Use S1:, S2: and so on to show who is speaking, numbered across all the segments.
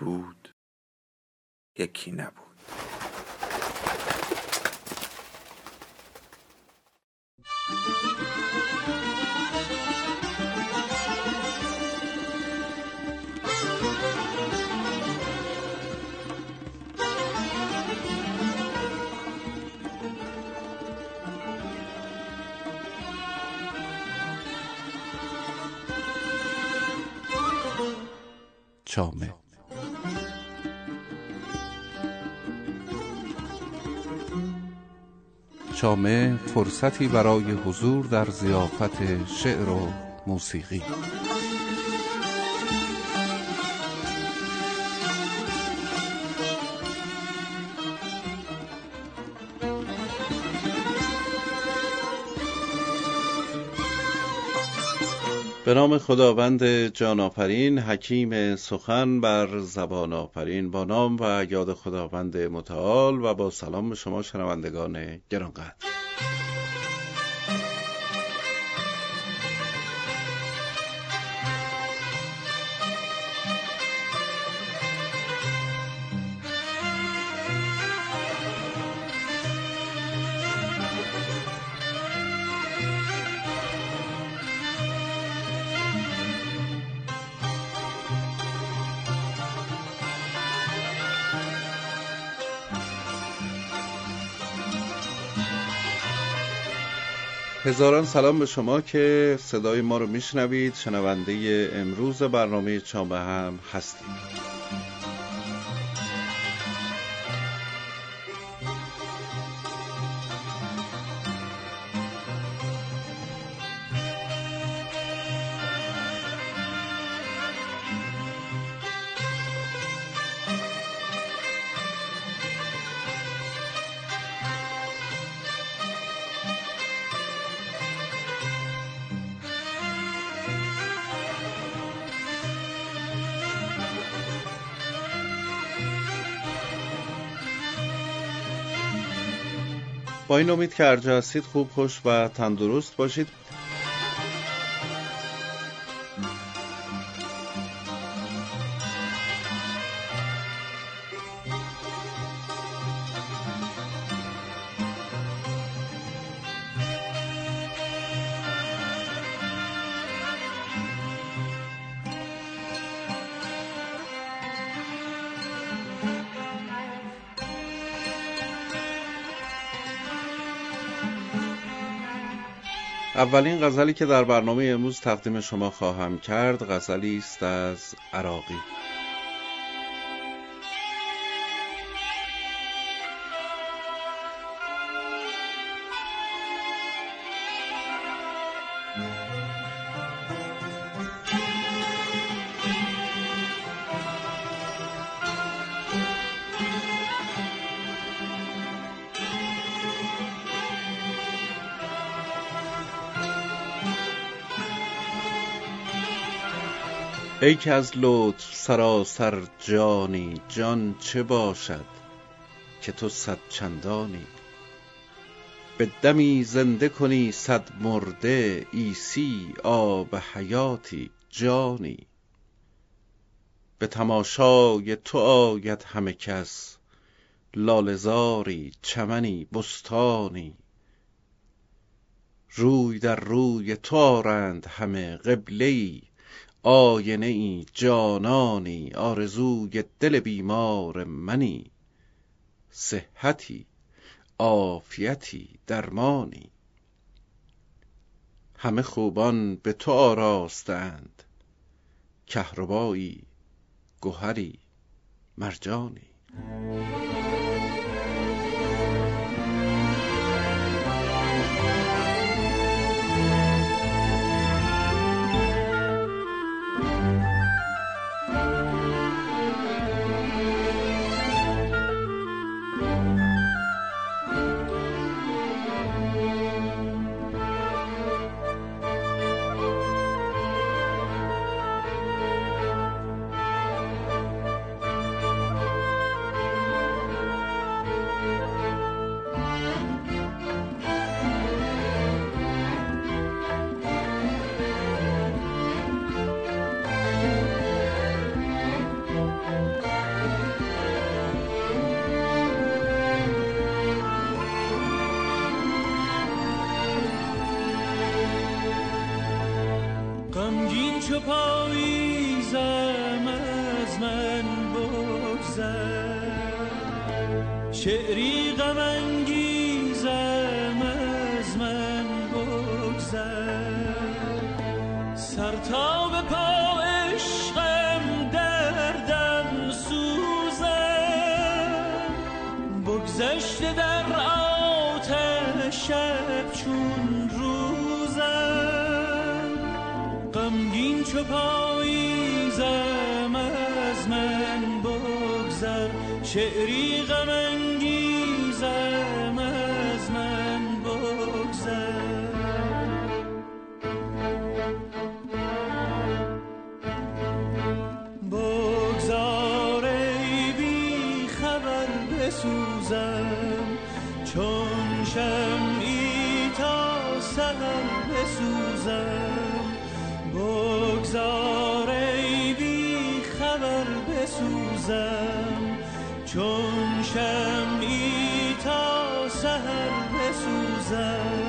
S1: بود یکی نبود.
S2: چامه. چامه فرصتی برای حضور در زیافت شعر و موسیقی. به نام خداوند جان آفرین حکیم سخن بر زبان آفرین. با نام و یاد خداوند متعال و با سلام به شما شنوندگان گرانقدر. هزاران سلام به شما که صدای ما رو میشنوید. شنونده امروز برنامه چامه هم هستید با این امید که خوب خوش و تندرست باشید. اولین غزلی که در برنامه امروز تقدیم شما خواهم کرد غزلی است از عراقی. ای که از لطف سراسر جانی جان چه باشد که تو صد چندانی؟ به دمی زنده کنی صد مرده عیسی آب حیاتی جانی. به تماشای تو آید همه کس لاله زاری چمنی بستانی. روی در روی تو آرند همه قبله آینه ای جانانی آرزوی دل بیمار منی. صحتی عافیتی درمانی. همه خوبان به تو آراستند. کهربایی گهری مرجانی.
S3: شعری غم انگیزم از من بگذر. سر تا به پا عشقم دردم سوزم بگذشته در آتش شب چون روزم. غمگین چو پاییزم از من بگذر. شعری بسوزم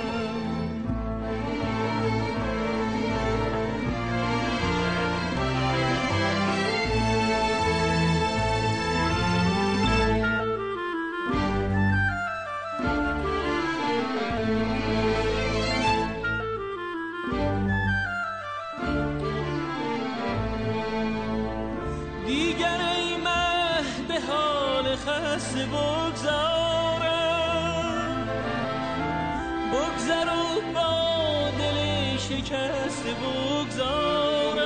S3: بگذارم.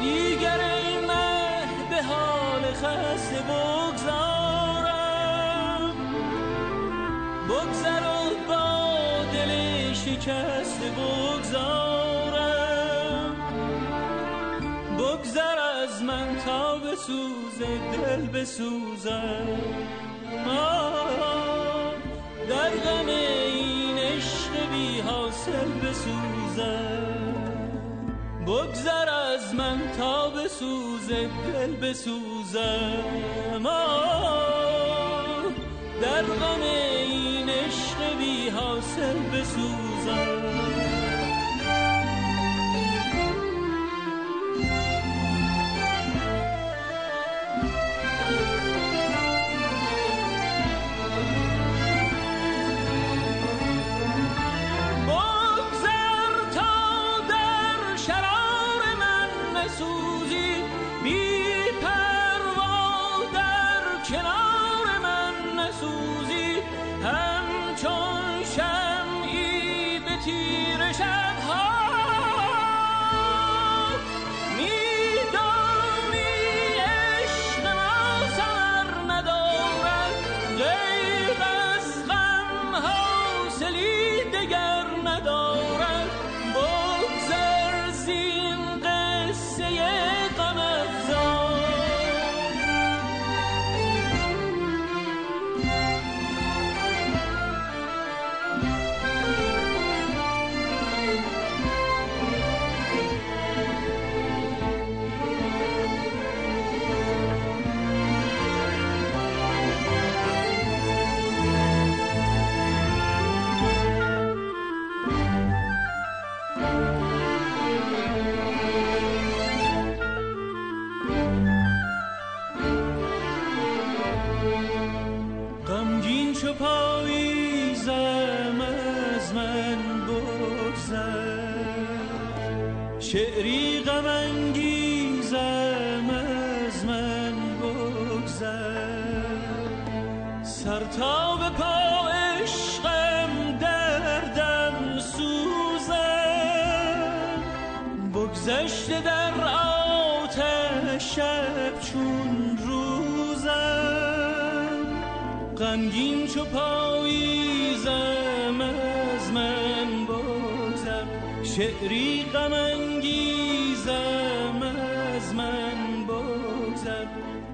S3: دیگر ای مه به حال خسته بگذارم. بگذر و با دل شکسته بگذارم. بگذر از من تا بسوز دل بسوزم. در غم این حاصل بسوزم بگذر از من تا بسوز دل آه، در غم این عشق بی حاصل بسوزم. سر تا به پا عشقم دردم سوزم بگذشته در آتش شب چون روزم غمگین چو پاییزم از من بگذر. شعری غم انگیزم از من بگذر.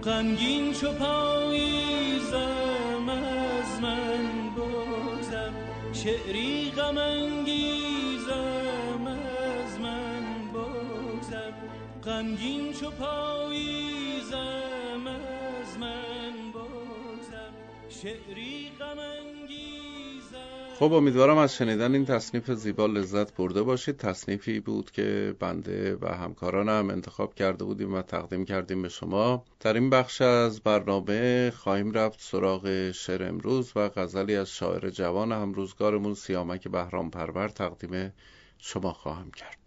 S3: غمگین چو پاییزم شعری غم انگیزم از من بگذر. غمگین چو پاییزم از من بگذر. شعری غم انگیزم
S2: خب امیدوارم از شنیدن این تصنیف زیبا لذت برده باشید. تصنیفی بود که بنده و همکارانم انتخاب کرده بودیم و تقدیم کردیم به شما. در این بخش از برنامه خواهیم رفت سراغ شعر امروز و غزلی از شاعر جوان همروزگارمون سیامک بهرام پرور تقدیم شما خواهم کرد.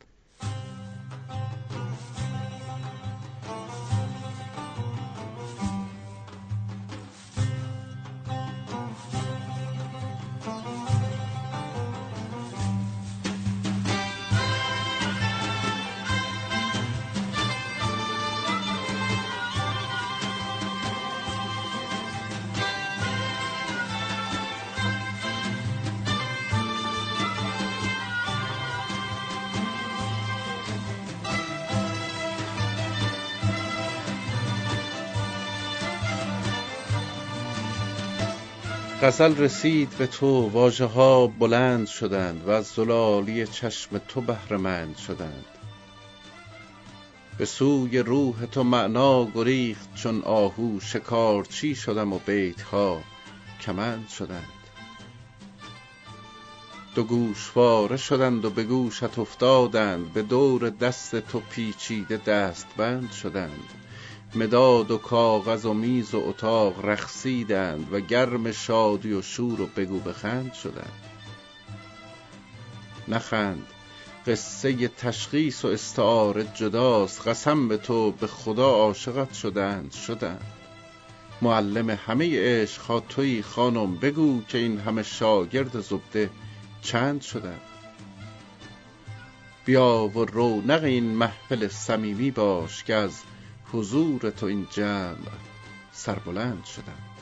S2: غزل رسید به تو واژه ها بلند شدند و از زلالی چشم تو بهرهمند شدند. به سوی روح تو معنا گریخت چون آهو شکارچی شدم و بیت ها کمند شدند. دو گوشواره شدند و به گوشت افتادند به دور دست تو پیچیده دستبند شدند. مداد و کاغذ و میز و اتاق رقصیدند و گرم شادی و شور و بگو بخند شدند. نخند. قصه تشخیص و استعاره جداست. قسم به تو به خدا عاشقت شدند شدند. معلم همه عشقها تویی خانم بگو که این همه شاگرد زبده چند شدند. بیا و رونق این محفل صمیمی باش که از حضور تو این جمع سربلند شدند.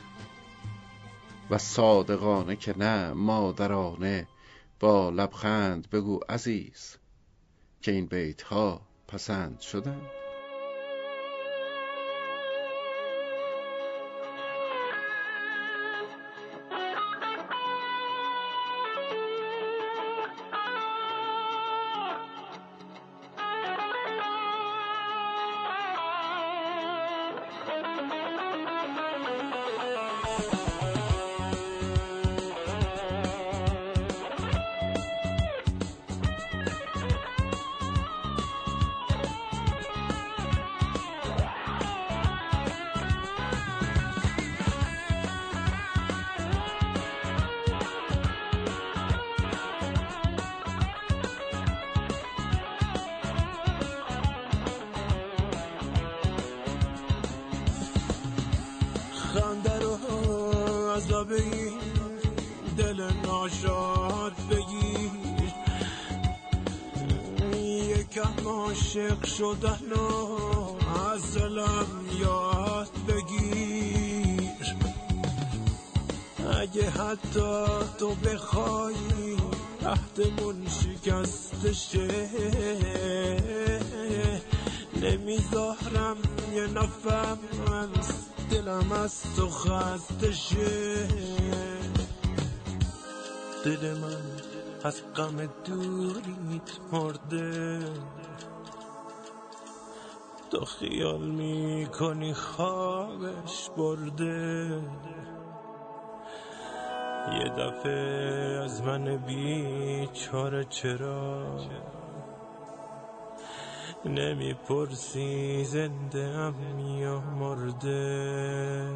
S2: و صادقانه که نه مادرانه با لبخند بگو عزیز که این بیت ها پسند شدند.
S4: شدن و از دلم یاد بگیر. اگه حتی تو بخوای عهدمون شکسته شه نمی‌ذارم یه نفر دلم از تو خسته شه. دل من از غم دوریت مرده. تو خیال می‌کنی خوابش برده؟ یه دفعه از من بیچاره چرا؟ نمی‌پرسی زنده ام یا مرده؟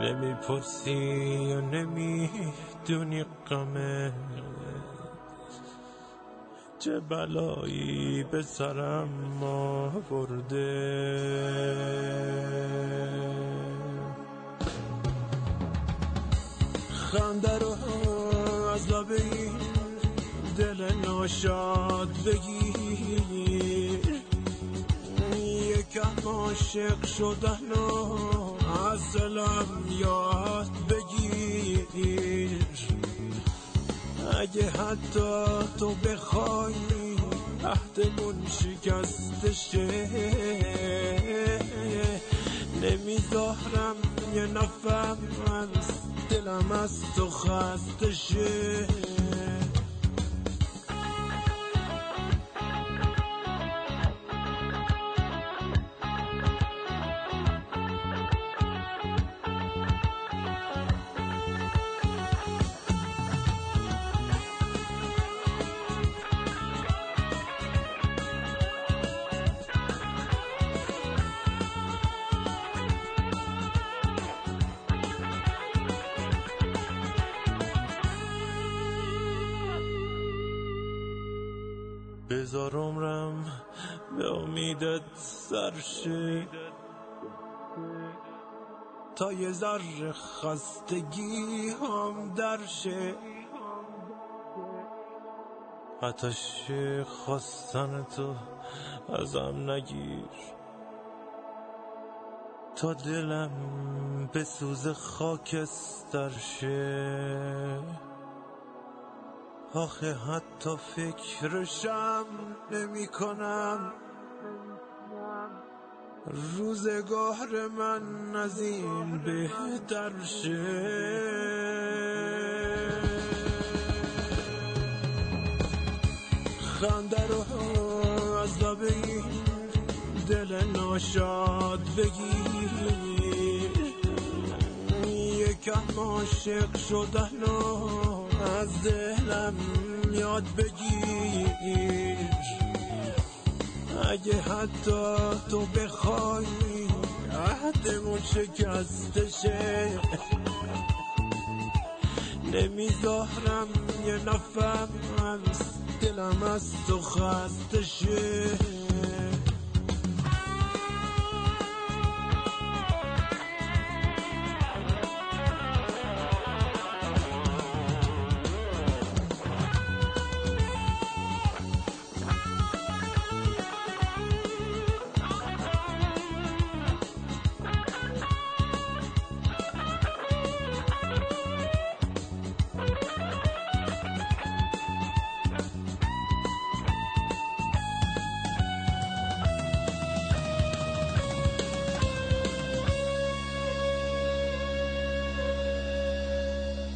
S4: نمی‌پرسی یا نمی‌دونی قمه چه بلایی به سرم آورده. خنده رو از لبه دل ناشاد بگیر. یکم عاشق شدن و از دلم یاد بگیر. اگه حتی تو بخوای عهدمون شکسته شه نمی‌ذارم یه نفر از دلم از تو خسته شه بذار عمرم به امیدت سرشه تا یه ذره خستگی هم درشه آتش خواستن تو ازم نگیر. تا دلم به سوز خاکستر شه. آخه حتی فکرشم نمی کنم. روزگار من از این بهتر شه. خنده رو از لب این دل ناشاد بگیر. یکم عاشق شدن و از دلم یاد بگیر. اگه حتی تو بخوای عهدمون شکستشه نمی‌ذارم یه نفر دلم از تو خسته شه.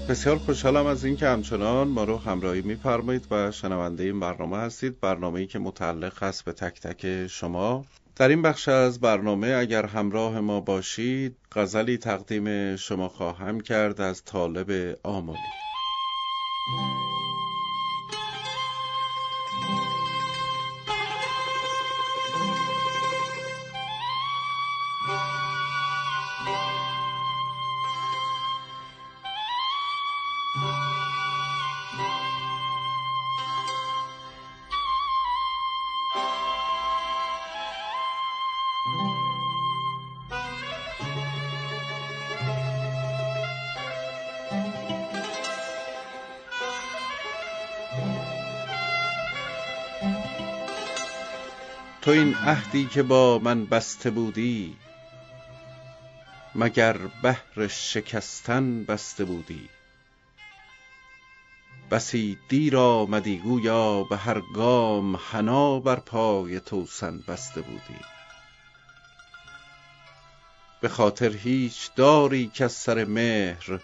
S2: بسیار خوشحالم از اینکه همچنان ما رو همراهی میفرمایید و شنونده این برنامه هستید. برنامه‌ای که متعلق هست به تک تک شما. در این بخش از برنامه اگر همراه ما باشید غزلی تقدیم شما خواهم کرد از طالب آملی این عهدی که با من بسته بودی مگر بهر شکستن بسته بودی؟ بسی دیر آمدی گویا به هر گام حنا بر پای توسن بسته بودی. به خاطر هیچ داری کز سر مهر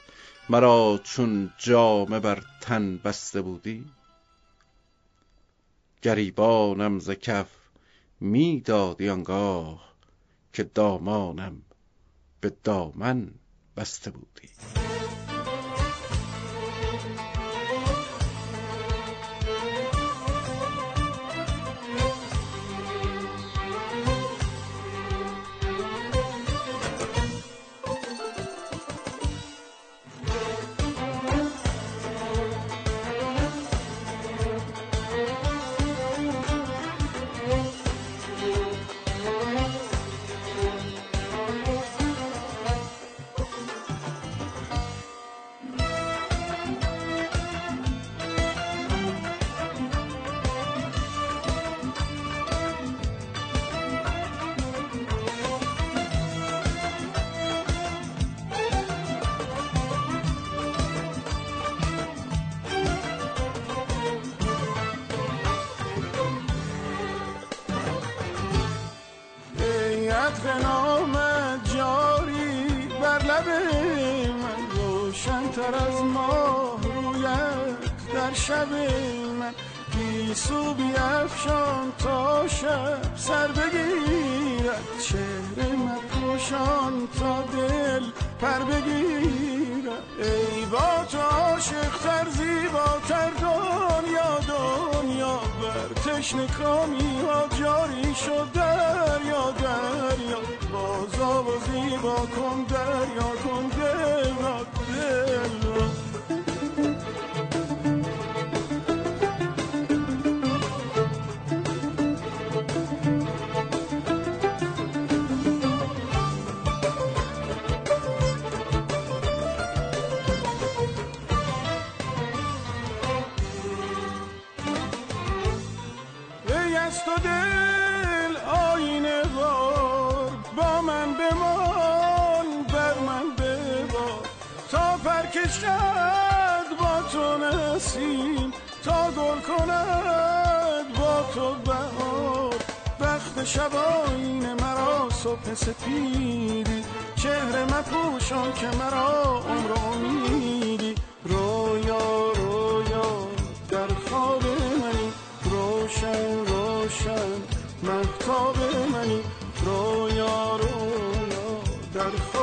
S2: مرا چون جامه بر تن بسته بودی؟ گریبانم ز کف می دادی آنگاه که دامانم به دامن بسته بودی.
S4: تشنه کامی ها جاری شد دریا دریا. بازا و زیبا کن دریا.
S5: پرکشد با تو نسیم تا گل کند با تو بهار. وقت شباین مرا صبح سپیدی چهره مپوشان که مرا عمر امیدی رویا رویا در خواب منی روشن روشن محتاب منی. رویا رویا در خواب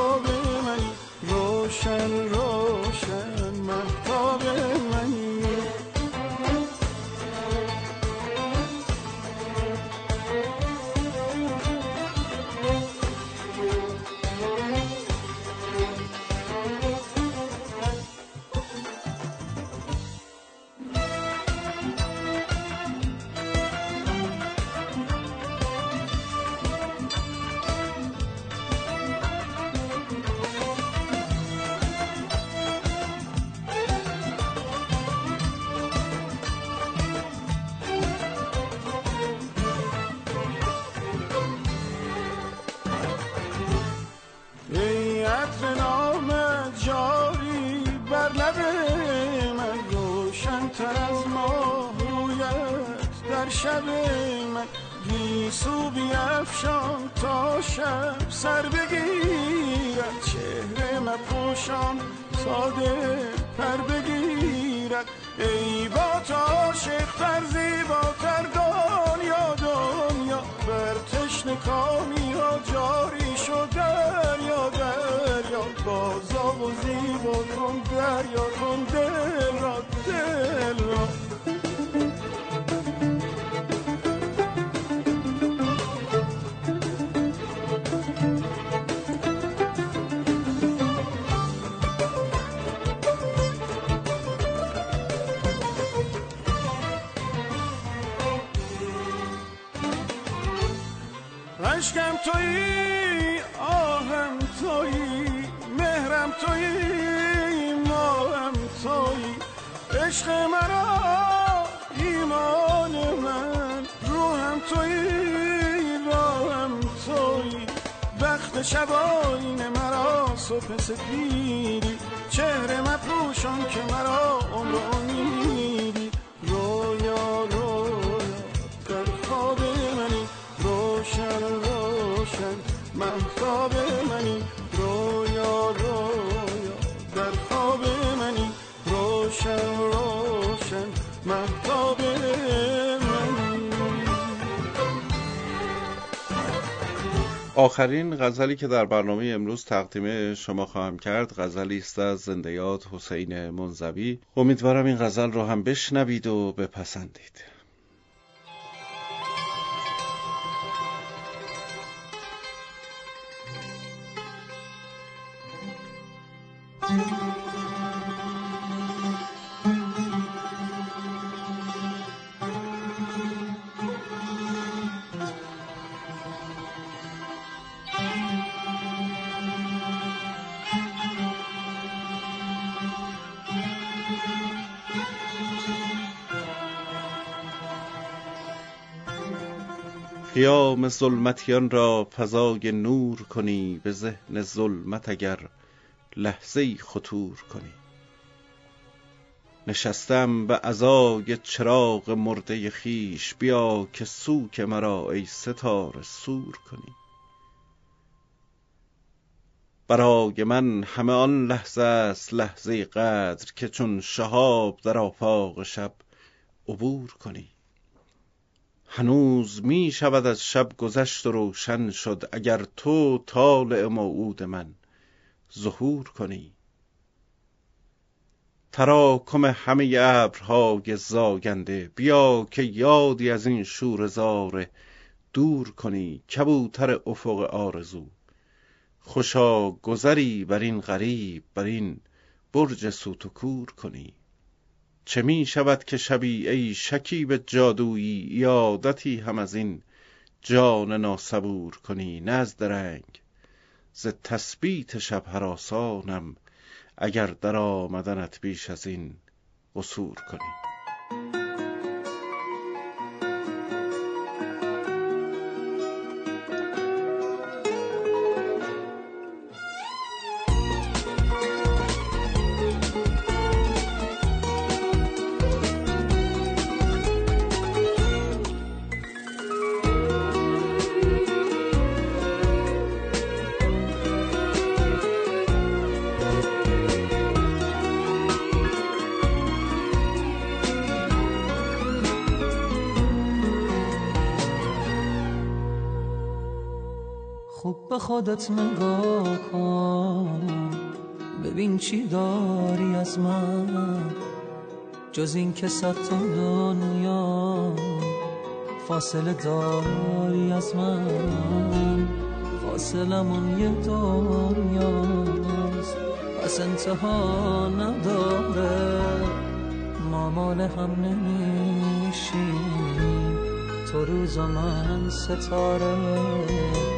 S5: تا شب سر بگیرد چهره مپوشان ساده پر بگیرد ای با تو عاشق تر دنیا دنیا. بر تشن کامی ها جاری شد دریا دریا. بازا و زیبا کن دریا کن تویی آهم تویی مهرم تویی ماهم تویی. عشق مرا ایمان من روحم تویی راهم تویی. وقت شباین مرا صبح سپیدی چهره مپوشان که مرا عمر محتاب منی رویا رویا. در خواب منی روشن روشن. محتاب منی.
S2: آخرین غزلی که در برنامه امروز تقدیم شما خواهم کرد غزلی است از زندیات حسین منزوی. امیدوارم این غزل رو هم بشنوید و بپسندید. قیام ظلمتیان را فضای نور کنی به ذهن ظلمت اگر لحظه خطور کنی. نشستم به عزای چراغ مرده خیش بیا که سوک مرا ای ستاره سور کنی. برای من همه آن لحظه است لحظه قدر که چون شهاب در آفاق شب عبور کنی. هنوز می شود از شب گذشت و روشن شد اگر تو طالع موعود من. ظهور کنی. تراکم همه ابرهای زاینده بیا که یادی از این شور زاره دور کنی کبوتر افق آرزو. خوشا گذری بر این غریب بر این برج سوت و کور کنی. چه می شود که شبی ای شکیب جادویی عادتی هم از این جان ناصبور کنی نه از درنگ. ز تثبیت شب هراسانم اگر در آمدنت بیش از این قصور کنی.
S3: به خودت نگاه کن. ببین چی داری از من. جز این که صد دنیا فاصله داری از من. فاصلمون یه دنیاست پس انتها نداره. ما مال هم نمیشیم. تو روز من ستاره.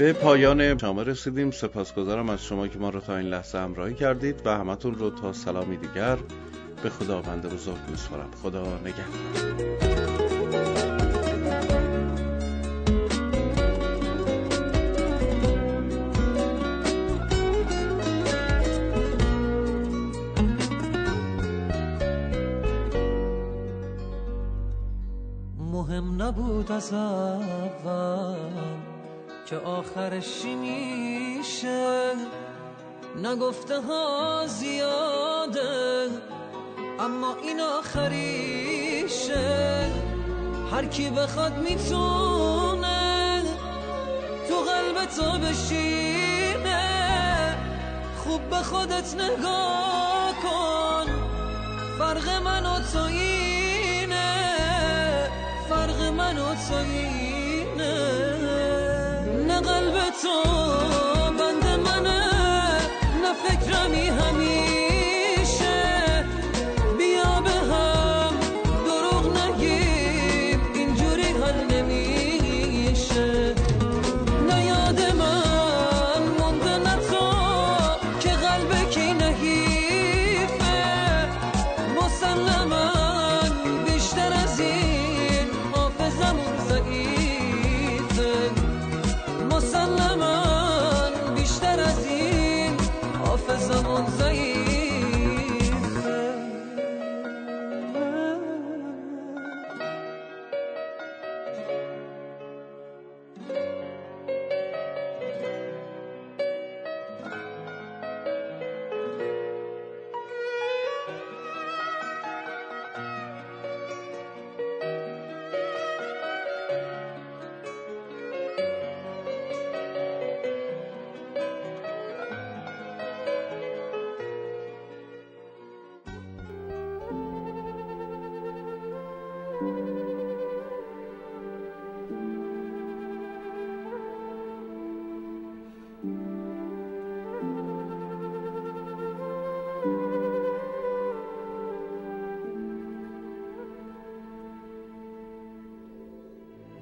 S2: پایان شما رسیدیم. سپاسگزارم از شما که ما رو تا این لحظه همراهی کردید و همتون رو تا سلامی دیگر به خداوند بزرگ میسپارم. خدا نگهدار.
S3: مهم نبود از اول که آخرش میشه؟ نگفته ها زیاده اما این آخریشه. هر کی بخواد می‌تونه تو قلب تو بشینه. خوب به خودت نگاه کن فرق من و تو تو بند منه نه فکرمی همیشه